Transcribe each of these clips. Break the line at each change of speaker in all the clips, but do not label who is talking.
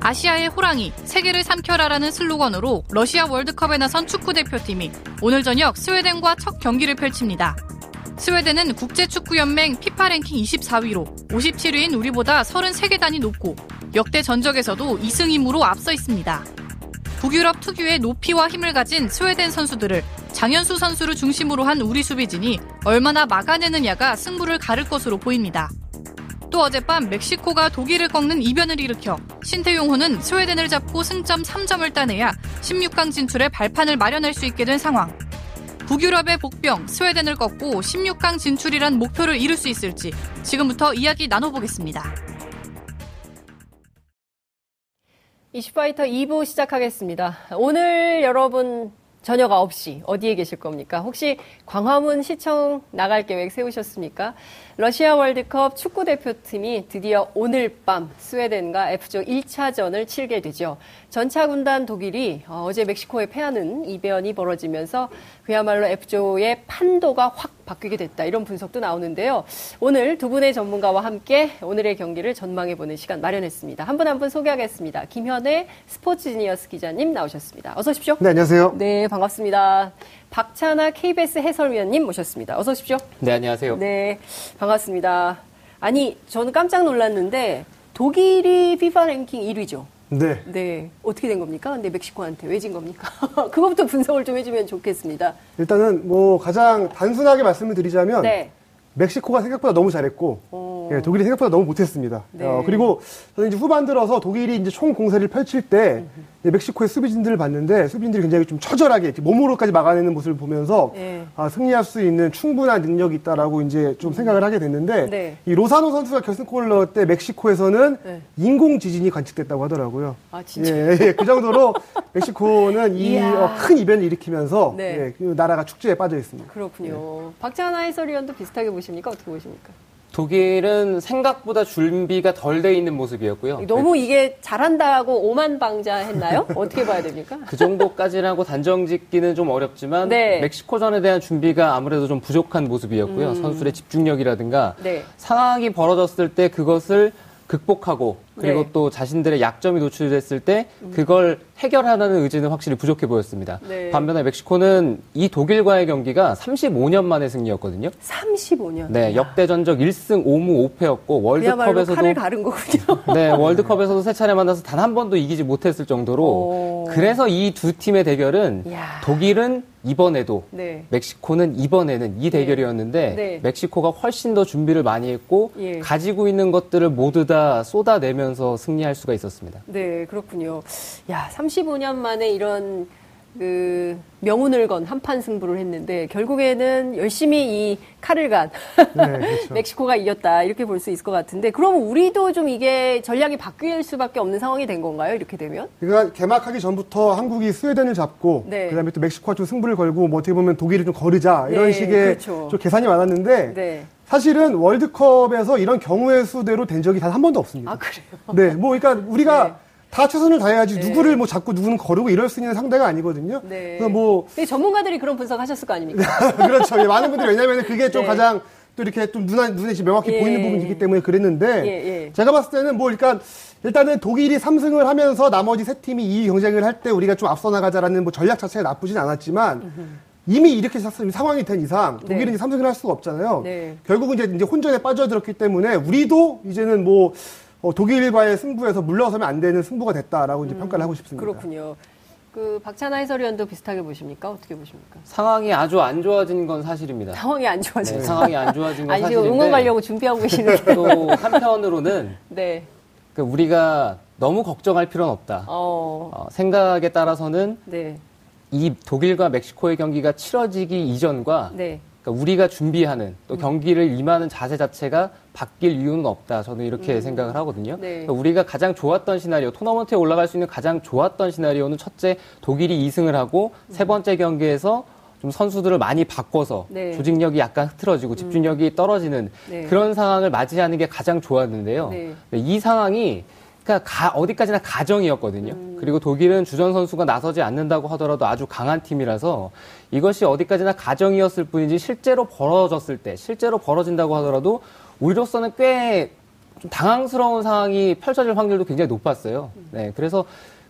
아시아의 호랑이, 세계를 삼켜라라는 슬로건으로 러시아 월드컵에 나선 축구 대표팀이 오늘 저녁 스웨덴과 첫 경기를 펼칩니다. 스웨덴은 국제축구연맹 피파 랭킹 24위로 57위인 우리보다 33계단이 높고 역대 전적에서도 2승 2무로 앞서 있습니다. 북유럽 특유의 높이와 힘을 가진 스웨덴 선수들을 장현수 선수를 중심으로 한 우리 수비진이 얼마나 막아내느냐가 승부를 가를 것으로 보입니다. 또 어젯밤 멕시코가 독일을 꺾는 이변을 일으켜 신태용호는 스웨덴을 잡고 승점 3점을 따내야 16강 진출에 발판을 마련할 수 있게 된 상황. 북유럽의 복병 스웨덴을 꺾고 16강 진출이란 목표를 이룰 수 있을지 지금부터 이야기 나눠보겠습니다.
이슈파이터 2부 시작하겠습니다. 오늘 여러분 저녁 9시 어디에 계실 겁니까? 혹시 광화문 시청 나갈 계획 세우셨습니까? 러시아 월드컵 축구 대표팀이 드디어 오늘 밤 스웨덴과 F조 1차전을 치르게 되죠. 전차 군단 독일이 어, 어제 멕시코에 패하는 이변이 벌어지면서 그야말로 F조의 판도가 확 바뀌게 됐다. 이런 분석도 나오는데요. 오늘 두 분의 전문가와 함께 오늘의 경기를 전망해보는 시간 마련했습니다. 한분 한 분 소개하겠습니다. 김현애 스포츠 지니어스 기자님 나오셨습니다. 어서 오십시오.
네, 안녕하세요.
네, 반갑습니다. 박찬아 KBS 해설위원님 모셨습니다. 어서 오십시오.
네, 안녕하세요.
네, 반갑습니다. 아니, 저는 깜짝 놀랐는데 독일이 FIFA 랭킹 1위죠.
네.
네, 어떻게 된 겁니까? 근데 멕시코한테 왜 진 겁니까? 그것부터 분석을 좀 해주면 좋겠습니다.
일단은 뭐 가장 단순하게 말씀을 드리자면
네.
멕시코가 생각보다 너무 잘했고
어.
예, 독일이 생각보다 너무 못했습니다.
네.
어, 그리고 저는 이제 후반 들어서 독일이 이제 총 공세를 펼칠 때 멕시코의 수비진들을 봤는데 수비진들이 굉장히 좀 처절하게 몸으로까지 막아내는 모습을 보면서
네.
아, 승리할 수 있는 충분한 능력이 있다라고 이제 좀 생각을 하게 됐는데
네.
이 로사노 선수가 결승골을 넣을 때 멕시코에서는
네.
인공 지진이 관측됐다고 하더라고요.
아, 진짜?
예, 예, 그 정도로 멕시코는 이
이야.
어, 큰 이변을 일으키면서
네.
예, 그 나라가 축제에 빠져 있습니다.
그렇군요. 박찬아 해설위원도 비슷하게 보십니까? 어떻게 보십니까?
독일은 생각보다 준비가 덜 돼 있는 모습이었고요.
너무 이게 잘한다고 오만방자 했나요? 어떻게 봐야 됩니까?
그 정도까지라고 단정 짓기는 좀 어렵지만
네.
멕시코전에 대한 준비가 아무래도 좀 부족한 모습이었고요. 선수들의 집중력이라든가
음. 네.
상황이 벌어졌을 때 그것을 극복하고 그리고
네. 음.
또 자신들의 약점이 노출됐을 때 그걸 해결하라는 의지는 확실히 부족해 보였습니다.
네.
반면에 멕시코는 이 독일과의 경기가 35년 만의 승리였거든요.
35년.
네, 역대 전적 1승 5무 5패였고
그야말로
월드컵에서도
칼을 가른 거군요.
네, 월드컵에서도 세 차례 만나서 단 한 번도 이기지 못했을 정도로
오.
그래서 이 두 팀의 대결은
이야.
독일은 이번에도
네.
멕시코는 이번에는 이 대결이었는데
네.
멕시코가 훨씬 더 준비를 많이 했고
예.
가지고 있는 것들을 모두 다 쏟아내면 서 승리할 수가 있었습니다.
네, 그렇군요. 야, 35년 만에 이런 그 명운을 건 한판 승부를 했는데 결국에는 열심히 이 칼을 간
네, 그렇죠.
멕시코가 이겼다 이렇게 볼 수 있을 것 같은데 그럼 우리도 좀 이게 전략이 바뀔 수밖에 없는 상황이 된 건가요? 이렇게 되면?
그러니까 개막하기 전부터 한국이 스웨덴을 잡고
네.
그다음에 또 멕시코와 좀 승부를 걸고 뭐 어떻게 보면 독일을 좀 거르자 이런
네,
식의
그렇죠.
좀 계산이 많았는데
네.
사실은 월드컵에서 이런 경우의 수대로 된 적이 단 한 번도 없습니다.
아 그래요?
네, 뭐 그러니까 우리가
네.
다 최선을 다해야지 누구를 뭐 잡고 누구는 거르고 이럴 수 있는 상대가 아니거든요.
네.
그래서 뭐
근데 전문가들이 그런 분석하셨을 거 아닙니까?
그렇죠. 예, 많은 분들이 왜냐하면 그게 좀
네.
가장 또 이렇게 좀 눈에, 눈에 명확히
예.
보이는 부분이기 때문에 그랬는데
예, 예.
제가 봤을 때는 뭐 그러니까 일단은 독일이 3승을 하면서 나머지 세 팀이 2위 경쟁을 할 때 우리가 좀 앞서 나가자라는 뭐 전략 자체가 나쁘진 않았지만 이미 이렇게 상황이 된 이상
네.
독일은 이제 3승을 할 수가 없잖아요.
네.
결국은 이제, 이제 혼전에 빠져들었기 때문에 우리도 이제는 뭐 어, 독일과의 승부에서 물러서면 안 되는 승부가 됐다라고 이제 평가를 하고 싶습니다.
그렇군요. 그 박찬하 해설위원도 비슷하게 보십니까? 어떻게 보십니까?
상황이 아주 안 좋아진 건 사실입니다.
상황이 안 좋아져요.
네, 상황이 안 좋아진 건
아니 지금
사실인데
응원 가려고 준비하고 계시는데.
또 한편으로는
네.
그 우리가 너무 걱정할 필요는 없다.
어.
어, 생각에 따라서는
네.
이 독일과 멕시코의 경기가 치러지기 이전과
네.
그러니까 우리가 준비하는 또 경기를 임하는 자세 자체가 바뀔 이유는 없다. 저는 이렇게 생각을 하거든요.
네.
그러니까 우리가 가장 좋았던 시나리오, 토너먼트에 올라갈 수 있는 가장 좋았던 시나리오는 첫째 독일이 2승을 하고 세 번째 경기에서 좀 선수들을 많이 바꿔서
네.
조직력이 약간 흐트러지고 집중력이 떨어지는
네.
그런 상황을 맞이하는 게 가장 좋았는데요.
네.
이 상황이 그러니까 가- 어디까지나 가정이었거든요. 그리고 독일은 주전 선수가 나서지 않는다고 하더라도 아주 강한 팀이라서 이것이 어디까지나 가정이었을 뿐이지 실제로 벌어졌을 때, 실제로 벌어진다고 하더라도 우리로서는 꽤 좀 당황스러운 상황이 펼쳐질 확률도 굉장히 높았어요. 네, 그래서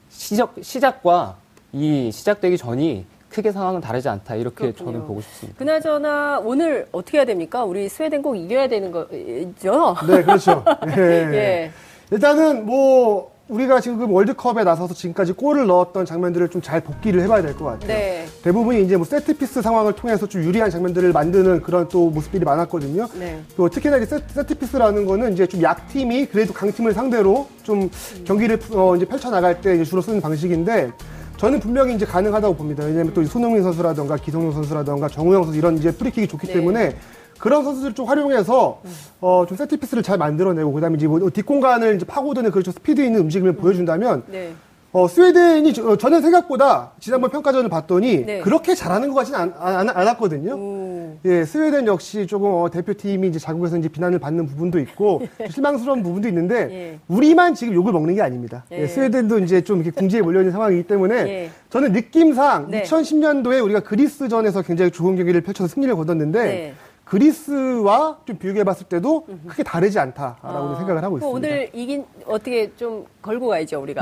시작, 시작과 이 시작되기 전이 크게 상황은 다르지 않다 이렇게
그렇군요.
저는 보고 싶습니다.
그나저나 오늘 어떻게 해야 됩니까? 우리 스웨덴 꼭 이겨야 되는 거죠?
네, 그렇죠. 예.
예.
일단은 뭐 우리가 지금 월드컵에 나서서 지금까지 골을 넣었던 장면들을 좀 잘 복기를 해봐야 될 것 같아요.
네.
대부분이 이제 뭐 세트피스 상황을 통해서 좀 유리한 장면들을 만드는 그런 또 모습들이 많았거든요.
네.
또 특히나 이제 세- 세트피스라는 거는 이제 좀 약팀이 그래도 강팀을 상대로 좀 경기를 어, 이제 펼쳐나갈 때 이제 주로 쓰는 방식인데 저는 분명히 이제 가능하다고 봅니다. 왜냐하면 또 손흥민 선수라던가 기성용 선수라던가 정우영 선수 이런 이제 프리킥이 좋기
네.
때문에 그런 선수들을 좀 활용해서 어, 좀 세트 피스를 잘 만들어내고 그다음에 이제 뭐 뒷공간을 이제 파고드는 그런 좀 스피드 있는 움직임을 보여준다면
네.
어, 스웨덴이 저- 어, 저는 생각보다 지난번 평가전을 봤더니
네.
그렇게 잘하는 것 같지는 않, 않, 않았거든요.
오.
예, 스웨덴 역시 조금 어, 대표팀이 이제 자국에서 이제 비난을 받는 부분도 있고 좀 실망스러운 부분도 있는데
예.
우리만 지금 욕을 먹는 게 아닙니다.
예.
예, 스웨덴도 이제 좀 이렇게 궁지에 몰려 있는 상황이기 때문에
예.
저는 느낌상
네.
2010년도에 우리가 그리스전에서 굉장히 좋은 경기를 펼쳐서 승리를 거뒀는데
네.
그리스와 좀 비교해 봤을 때도 크게 다르지 않다라고 생각을 하고 있습니다.
오늘 이긴 어떻게 좀 걸고 가야죠 우리가.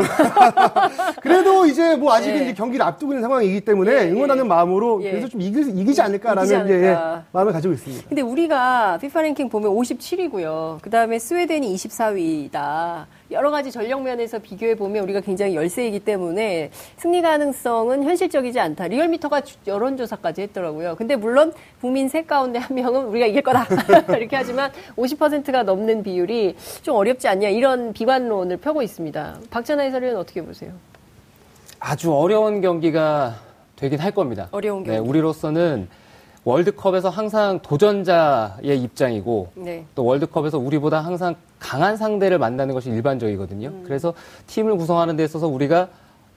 그래도 이제 뭐 아직은
예.
이제 경기를 앞두고 있는 상황이기 때문에
예, 예.
응원하는 마음으로
예.
그래서 좀 이기, 이기 지 않을까라는
이기지 않을까.
예, 예, 마음을 가지고 있습니다.
근데 우리가 피파 랭킹 보면 57위고요. 그 다음에 스웨덴이 24위다. 여러 가지 전력 면에서 비교해 보면 우리가 굉장히 열세이기 때문에 승리 가능성은 현실적이지 않다. 리얼미터가 주- 여론조사까지 했더라고요. 근데 물론 국민 셋 가운데 한 명은 우리가 이길 거다. 이렇게 하지만 50%가 넘는 비율이 좀 어렵지 않냐 이런 비관론을 펴고 있습니다. 박찬하 해설위원 어떻게 보세요?
아주 어려운 경기가 되긴 할 겁니다.
어려운
네,
경기.
우리로서는 월드컵에서 항상 도전자의 입장이고
네.
또 월드컵에서 우리보다 항상 강한 상대를 만나는 것이 일반적이거든요.
음.
그래서 팀을 구성하는 데 있어서 우리가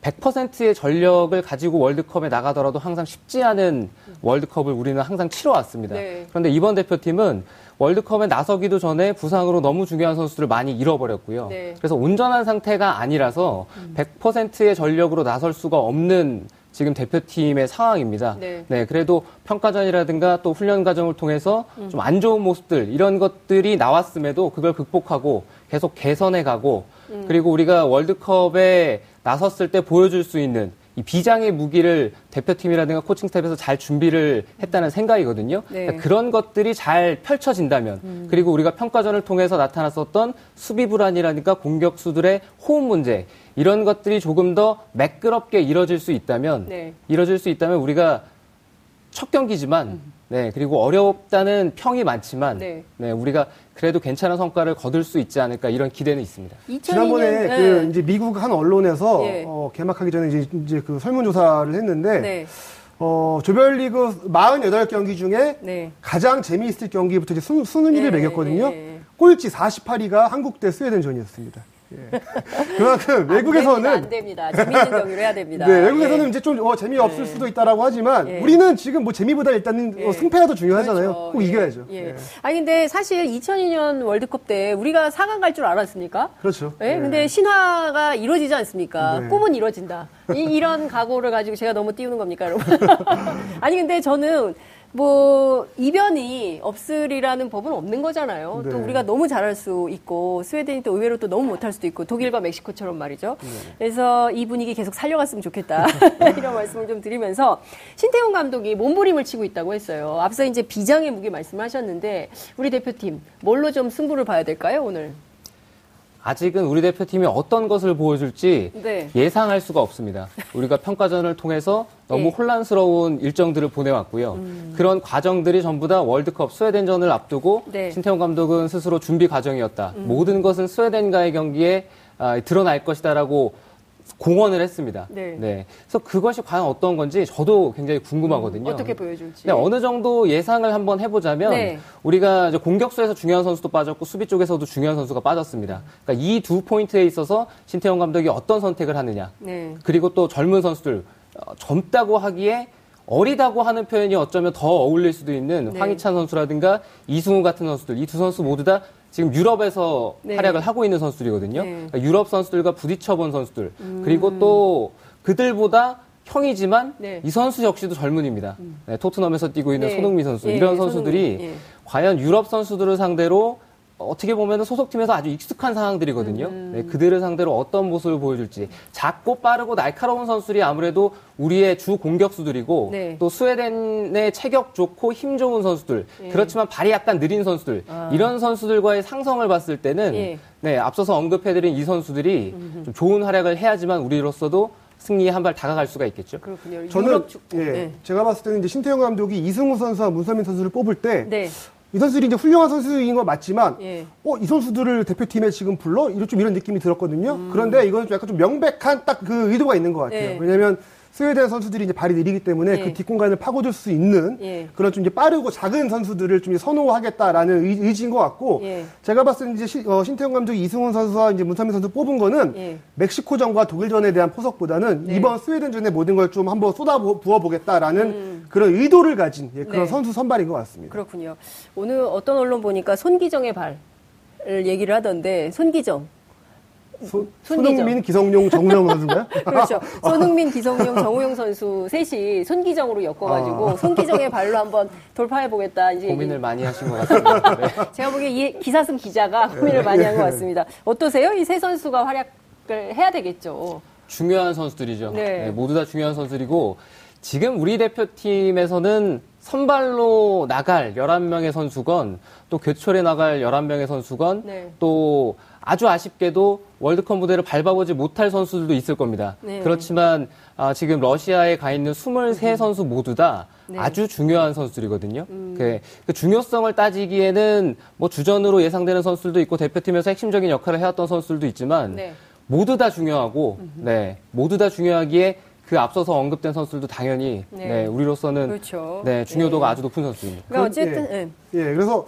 100%의 전력을 가지고 월드컵에 나가더라도 항상 쉽지 않은 월드컵을 우리는 항상 치러왔습니다.
네.
그런데 이번 대표팀은 월드컵에 나서기도 전에 부상으로 너무 중요한 선수들을 많이 잃어버렸고요.
네.
그래서 온전한 상태가 아니라서 100%의 전력으로 나설 수가 없는 지금 대표팀의 상황입니다.
네.
그래도 평가전이라든가 또 훈련 과정을 통해서 좀 안 좋은 모습들 이런 것들이 나왔음에도 그걸 극복하고 계속 개선해 가고 그리고 우리가 월드컵에 나섰을 때 보여줄 수 있는 이 비장의 무기를 대표팀이라든가 코칭 스텝에서 잘 준비를 했다는 생각이거든요.
네.
그러니까 그런 것들이 잘 펼쳐진다면 그리고 우리가 평가전을 통해서 나타났었던 수비 불안이라든가 공격수들의 호흡 문제 이런 것들이 조금 더 매끄럽게 이뤄질 수 있다면
네.
이뤄질 수 있다면 우리가 첫 경기지만 네 그리고 어렵다는 평이 많지만
네.
네. 우리가 그래도 괜찮은 성과를 거둘 수 있지 않을까 이런 기대는 있습니다.
2002년
지난번에
네.
그 이제 미국 한 언론에서
예.
어, 개막하기 전에 이제, 이제 그 설문조사를 했는데
네.
어, 조별리그 48경기 중에
네.
가장 재미있을 경기부터 이제 순, 순위를
네,
매겼거든요.
네.
꼴찌 48위가 한국 대 스웨덴전이었습니다. 예. 그만큼 외국에서는
안 됩니다. 안 됩니다. 재밌는 경기로 해야 됩니다.
네, 외국에서는
예.
이제 좀 어, 재미 없을
네.
수도 있다라고 하지만
예.
우리는 지금 뭐 재미보다 일단은
예.
어, 승패가 더 중요하잖아요.
그렇죠.
꼭
예.
이겨야죠.
예.
예.
아니 근데 사실 2002년 월드컵 때 우리가 4강 갈 줄 알았습니까?
그렇죠.
예,
예.
근데 신화가 이루어지지 않습니까?
네.
꿈은 이루어진다. 이, 이런 각오를 가지고 제가 너무 띄우는 겁니까, 여러분? 아니, 근데 저는 뭐, 이변이 없으리라는 법은 없는 거잖아요. 또
네.
우리가 너무 잘할 수 있고, 스웨덴이 또 의외로 또 너무 못할 수도 있고, 독일과 멕시코처럼 말이죠.
네.
그래서 이 분위기 계속 살려갔으면 좋겠다. 이런 말씀을 좀 드리면서, 신태용 감독이 몸부림을 치고 있다고 했어요. 앞서 이제 비장의 무기 말씀하셨는데, 우리 대표팀, 뭘로 좀 승부를 봐야 될까요, 오늘?
아직은 우리 대표팀이 어떤 것을 보여줄지
네.
예상할 수가 없습니다. 우리가 평가전을 통해서 너무
예.
혼란스러운 일정들을 보내왔고요. 그런 과정들이 전부 다 월드컵 스웨덴전을 앞두고
네.
신태용 감독은 스스로 준비 과정이었다. 모든 것은 스웨덴과의 경기에 아, 드러날 것이다라고 공언을 했습니다.
네.
그래서 그것이 과연 어떤 건지 저도 굉장히 궁금하거든요.
어떻게 보여줄지.
네, 어느 정도 예상을 한번 해보자면
네.
우리가 이제 공격수에서 중요한 선수도 빠졌고 수비 쪽에서도 중요한 선수가 빠졌습니다. 그러니까 이 두 포인트에 있어서 신태용 감독이 어떤 선택을 하느냐
네.
그리고 또 젊은 선수들 어, 젊다고 하기에 어리다고 하는 표현이 어쩌면 더 어울릴 수도 있는
네.
황희찬 선수라든가 이승우 같은 선수들 이 두 선수 모두 다 지금 유럽에서
네.
활약을 하고 있는 선수들이거든요.
네. 음.
그러니까 유럽 선수들과 부딪혀본 선수들 그리고 또 그들보다 형이지만
네.
이 선수 역시도 젊은입니다. 네, 토트넘에서 뛰고 있는
네.
손흥민 선수
예,
이런 선수들이
예.
과연 유럽 선수들을 상대로 어떻게 보면 소속팀에서 아주 익숙한 상황들이거든요.
음.
네, 그들을 상대로 어떤 모습을 보여줄지. 작고 빠르고 날카로운 선수들이 아무래도 우리의 주 공격수들이고
네.
또 스웨덴의 체격 좋고 힘 좋은 선수들.
예.
그렇지만 발이 약간 느린 선수들. 이런 선수들과의 상성을 봤을 때는
예.
네, 앞서서 언급해드린 이 선수들이 좀 좋은 활약을 해야지만 우리로서도 승리에 한 발 다가갈 수가 있겠죠.
그렇군요.
저는. 예,
네.
제가 봤을 때는 이제 신태용 감독이 이승우 선수와 문선민 선수를 뽑을 때 이
네.
선수들이 이제 훌륭한 선수인 건 맞지만
예.
어, 이 선수들을 대표팀에 지금 불러? 이런 좀 이런 느낌이 들었거든요.
음.
그런데 이건 좀 약간 좀 명백한 딱 그 의도가 있는 것 같아요.
예.
왜냐하면 스웨덴 선수들이 이제 발이 느리기 때문에
예.
그 뒷공간을 파고들 수 있는
예.
그런 좀 이제 빠르고 작은 선수들을 좀 선호하겠다라는 의, 의지인 것 같고
예.
제가 봤을 때 이제 시- 어, 신태용 감독이 이승훈 선수와 이제 문선민 선수 뽑은 거는
예.
멕시코전과 독일전에 대한 포석보다는
네.
이번 스웨덴전에 모든 걸 좀 한번 쏟아 부어 보겠다라는 그런 의도를 가진 예, 그런
음. 네.
선수 선발인 것 같습니다.
그렇군요. 오늘 어떤 언론 보니까 손기정의 발을 얘기를 하던데 손기정.
손흥민, 기성용, 정우영 선수인가요?
그렇죠. 손흥민, 기성용, 정우영 선수 셋이 손기정으로 엮어가지고 손기정의 발로 한번 돌파해 보겠다. 이제
고민을 많이 하신 것 같습니다. 네.
제가 보기에 이 기사승 기자가 고민을 많이 한 것 같습니다. 어떠세요? 이 세 선수가 활약을 해야 되겠죠.
중요한 선수들이죠.
네.
네, 모두 다 중요한 선수들이고 지금 우리 대표팀에서는 선발로 나갈 11명의 선수건 또 교철에 나갈 11명의 선수건
네.
또 아주 아쉽게도 월드컵 무대를 밟아보지 못할 선수들도 있을 겁니다.
네.
그렇지만 아, 지금 러시아에 가 있는 23선수 모두 다
네.
아주 중요한 선수들이거든요. 그, 그 중요성을 따지기에는 뭐 주전으로 예상되는 선수들도 있고 대표팀에서 핵심적인 역할을 해왔던 선수들도 있지만
네.
모두 다 중요하고, 네, 모두 다 중요하기에 그 앞서서 언급된 선수들도 당연히,
네.
네, 우리로서는,
그렇죠.
네, 중요도가
네.
아주 높은 선수입니다.
그러니까
그,
어쨌든
예.
예.
예, 그래서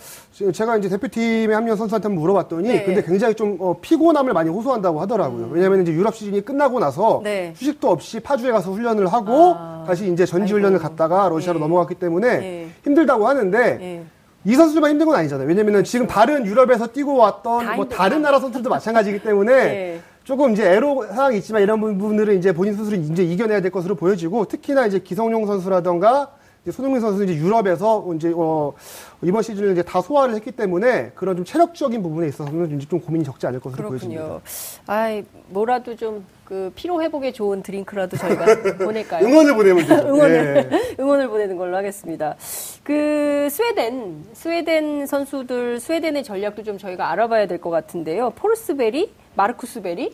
제가 이제 대표팀에 합류한 선수한테 한번 물어봤더니
네.
근데 굉장히 좀 어, 피곤함을 많이 호소한다고 하더라고요. 왜냐하면 이제 유럽 시즌이 끝나고 나서
네.
휴식도 없이 파주에 가서 훈련을 하고
아.
다시 이제 전지 훈련을. 갔다가 러시아로
예.
넘어갔기 때문에
예.
힘들다고 하는데
예.
이 선수들만 힘든 건 아니잖아요. 왜냐면은 지금 다른 유럽에서 뛰고 왔던
다
뭐. 다른 나라 선수들도 마찬가지이기 때문에
예.
조금 이제 애로 사항이 있지만 이런 부분들은 이제 본인 스스로 이제 이겨내야 될 것으로 보여지고 특히나 이제 기성용 선수라던가 손흥민 선수는 이제 유럽에서 이제 어 이번 시즌을 이제 다 소화를 했기 때문에 그런 좀 체력적인 부분에 있어서는 이제 좀 고민이 적지 않을 것으로 보여집니다.
그렇군요. 아이, 뭐라도 좀 그 피로 회복에 좋은 드링크라도 저희가 보낼까요?
응원을 보내면 되죠.
응원을,
예.
응원을 보내는 걸로 하겠습니다. 그 스웨덴, 스웨덴 선수들, 스웨덴의 전략도 좀 저희가 알아봐야 될 것 같은데요. 포르스베리, 마르쿠스 베리,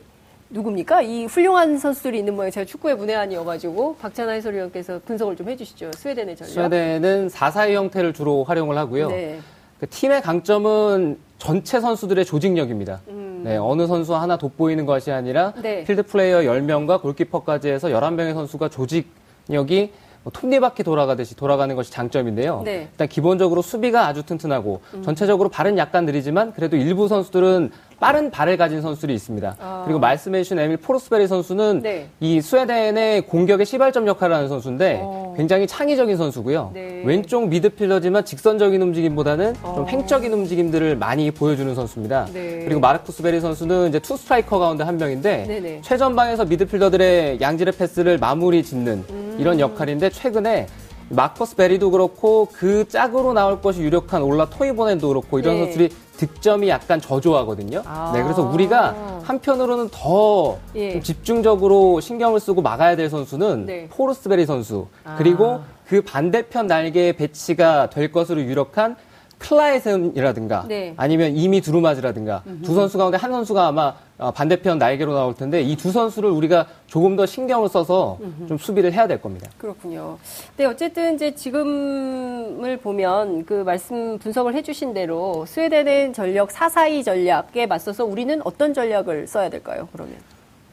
누굽니까? 이 훌륭한 선수들이 있는 모양 제가 축구의 문외한이어가지고 박찬하 해설위원께서 분석을 좀 해주시죠. 스웨덴의 전략.
스웨덴은 4-4-2 형태를 주로 활용을 하고요.
네.
그 팀의 강점은 전체 선수들의 조직력입니다. 네, 어느 선수 하나 돋보이는 것이 아니라
음. 네.
필드 플레이어 10명과 골키퍼까지 해서 11명의 선수가 조직력이 뭐 톱니바퀴 돌아가듯이 돌아가는 것이 장점인데요.
네. 음.
일단 기본적으로 수비가 아주 튼튼하고 전체적으로 발은 약간 느리지만 그래도 일부 선수들은 빠른 발을 가진 선수들이 있습니다.
아.
그리고 말씀해주신 에밀 포르스베리 선수는
네.
이 스웨덴의 공격의 시발점 역할을 하는 선수인데
어.
굉장히 창의적인 선수고요.
네.
왼쪽 미드필더지만 직선적인 움직임보다는
어.
좀 횡적인 움직임들을 많이 보여주는 선수입니다.
네.
그리고 마르쿠스 베리 선수는 이제 two 스트라이커 가운데 한 명인데
네네.
최전방에서 미드필더들의 양질의 패스를 마무리 짓는
음.
이런 역할인데 최근에 마커스 베리도 그렇고 그 짝으로 나올 것이 유력한 올라 토이보넨도 그렇고 이런
네.
선수들이 득점이 약간 저조하거든요.
아.
네, 그래서 우리가 한편으로는 더
예.
좀 집중적으로 신경을 쓰고 막아야 될 선수는
네.
포르스베리 선수
아.
그리고 그 반대편 날개에 배치가 될 것으로 유력한 클라에손이라든가
네.
아니면 지미 두르마즈라든가 두 선수 가운데 한 선수가 아마 어, 반대편 날개로 나올 텐데 이 두 선수를 우리가 조금 더 신경을 써서 좀 수비를 해야 될 겁니다.
그렇군요. 네, 어쨌든 이제 지금을 보면 그 말씀 분석을 해주신 대로 스웨덴의 전력 442 전략에 맞서서 우리는 어떤 전략을 써야 될까요? 그러면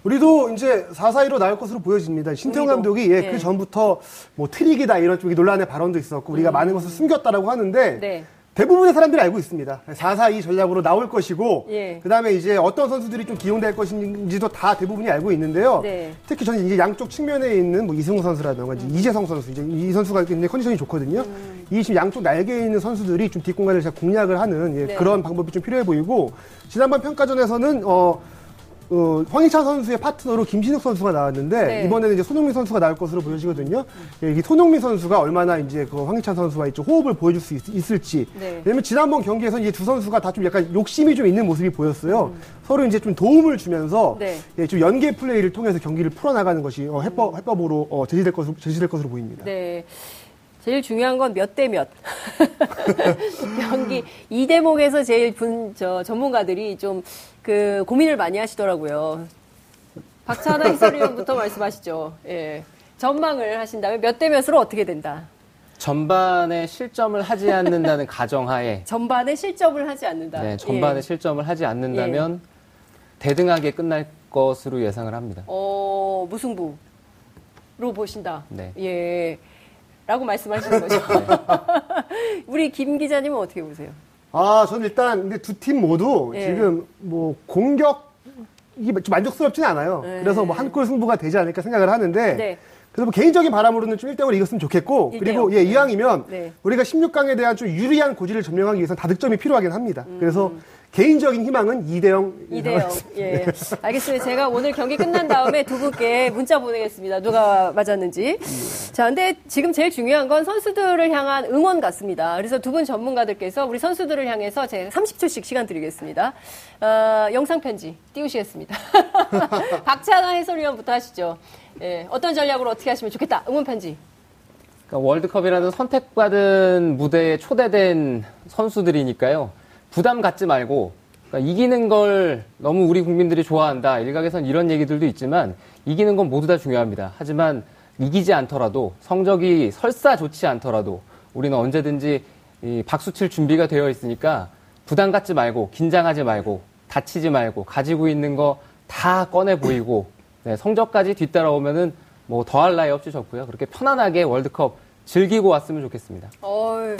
우리도 이제 4-4-2로 나올 것으로 보여집니다. 신태용. 감독이 예,
네.
그 전부터 뭐 트릭이다 이런 쪽이 논란의 발언도 있었고 우리가 많은 것을 숨겼다라고 하는데
음. 네.
대부분의 사람들이 알고 있습니다. 4-4-2 전략으로 나올 것이고
예.
그 다음에 이제 어떤 선수들이 좀 기용될 것인지도 다 대부분이 알고 있는데요.
네.
특히 저는 이제 양쪽 측면에 있는 뭐 이승우 선수라든가 이제 이재성 선수 이제 이 선수가 굉장히 컨디션이 좋거든요.
음.
이 지금 양쪽 날개에 있는 선수들이 좀 뒷공간을 잘 공략을 하는 예,
네.
그런 방법이 좀 필요해 보이고 지난번 평가전에서는 어 어, 황희찬 선수의 파트너로 김신욱 선수가 나왔는데
네.
이번에는 이제 손흥민 선수가 나올 것으로 보여지거든요. 예, 이 손흥민 선수가 얼마나 이제 그 황희찬 선수와 좀 호흡을 보여줄 수 있, 을지
네.
왜냐면 지난번 경기에서 이제 두 선수가 다 좀 약간 욕심이 좀 있는 모습이 보였어요.
음.
서로 이제 좀 도움을 주면서
네.
예, 좀 연계 플레이를 통해서 경기를 풀어나가는 것이 어, 해법, 해법으로 어, 제시될 것으로 제시될 것으로 보입니다.
네. 제일 중요한 건 몇 대 몇. 경기 이 대목에서 제일 분, 저, 전문가들이 좀 그 고민을 많이 하시더라고요. 박찬하 해설위원부터 말씀하시죠. 예. 전망을 하신다면 몇 대 몇으로 어떻게 된다.
전반에 실점을 하지 않는다는 가정하에
전반에 실점을 하지 않는다.
네, 전반에
예.
실점을 하지 않는다면 대등하게 끝날 것으로 예상을 합니다.
어, 무승부로 보신다.
네.
예. 라고 말씀하시는 거죠. 우리 김 기자님은 어떻게 보세요?
아, 저는 일단 근데 두 팀 모두
예.
지금 뭐 공격 이게 좀 만족스럽지는 않아요.
네.
그래서 뭐 한 골 승부가 되지 않을까 생각을 하는데
네.
그래서 뭐 개인적인 바람으로는 좀 1대0으로 이겼으면 좋겠고
일
그리고
대
예,
영.
이왕이면
네.
우리가 16강에 대한 좀 유리한 고지를 점령하기 위해서는 다득점이 필요하긴 합니다. 그래서 개인적인 희망은 2대0
음. 이대요. 예. 알겠습니다. 제가 오늘 경기 끝난 다음에 두 분께 문자 보내겠습니다. 누가 맞았는지. 자, 근데 지금 제일 중요한 건 선수들을 향한 응원 같습니다. 그래서 두 분 전문가들께서 우리 선수들을 향해서 제가 30초씩 시간 드리겠습니다. 어, 영상 편지 띄우시겠습니다. 박찬하 해설위원부터 하시죠. 예. 어떤 전략으로 어떻게 하시면 좋겠다. 응원 편지.
그러니까 월드컵이라는 선택받은 무대에 초대된 선수들이니까요. 부담 갖지 말고 그러니까 이기는 걸 너무 우리 국민들이 좋아한다. 일각에선 이런 얘기들도 있지만 이기는 건 모두 다 중요합니다. 하지만 이기지 않더라도 성적이 설사 좋지 않더라도 우리는 언제든지 이 박수 칠 준비가 되어 있으니까 부담 갖지 말고 긴장하지 말고 다치지 말고 가지고 있는 거 다 꺼내 보이고 네, 성적까지 뒤따라오면은 뭐 더할 나위 없이 좋고요. 그렇게 편안하게 월드컵 즐기고 왔으면 좋겠습니다.
어,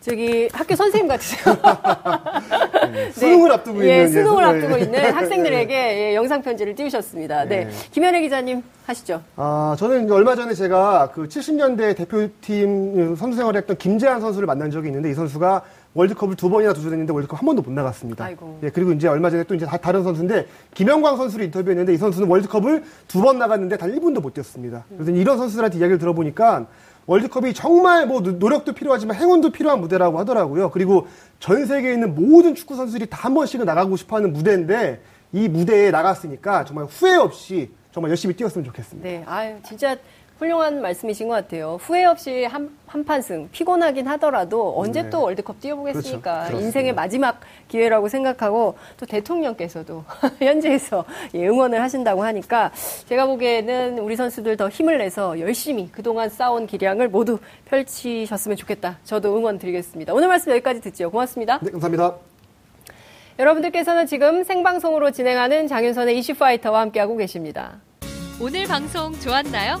저기 학교 선생님 같으세요. 네.
수능을 앞두고
예,
있는,
수능을
예,
앞두고
네.
있는 학생들에게 예, 영상 편지를 띄우셨습니다. 네.
네.
김현애 기자님 하시죠.
아, 저는 얼마 전에 제가 그 70년대 대표팀 선수 생활을 했던 김재한 선수를 만난 적이 있는데 이 선수가 월드컵을 두 번이나 도전했는데 월드컵 한 번도 못 나갔습니다.
아이고.
예, 그리고 이제 얼마 전에 또 이제 다- 다른 선수인데 김영광 선수를 인터뷰했는데 이 선수는 월드컵을 두 번 나갔는데 단 1분도 못 뛰었습니다. 그래서 이런 선수들한테 이야기를 들어보니까 월드컵이 정말 뭐 노- 노력도 필요하지만 행운도 필요한 무대라고 하더라고요. 그리고 전 세계에 있는 모든 축구 선수들이 다 한 번씩은 나가고 싶어 하는 무대인데 이 무대에 나갔으니까 정말 후회 없이 정말 열심히 뛰었으면 좋겠습니다.
네, 아유, 진짜 훌륭한 말씀이신 것 같아요. 후회 없이 한, 한판승, 피곤하긴 하더라도 언제
네.
또 월드컵 뛰어보겠습니까?
그렇죠.
인생의 마지막 기회라고 생각하고 또 대통령께서도 현지에서 예, 응원을 하신다고 하니까 제가 보기에는 우리 선수들 더 힘을 내서 열심히 그동안 쌓아온 기량을 모두 펼치셨으면 좋겠다. 저도 응원 드리겠습니다. 오늘 말씀 여기까지 듣죠. 고맙습니다.
네, 감사합니다.
여러분들께서는 지금 생방송으로 진행하는 장윤선의 이슈파이터와 함께하고 계십니다.
오늘 방송 좋았나요?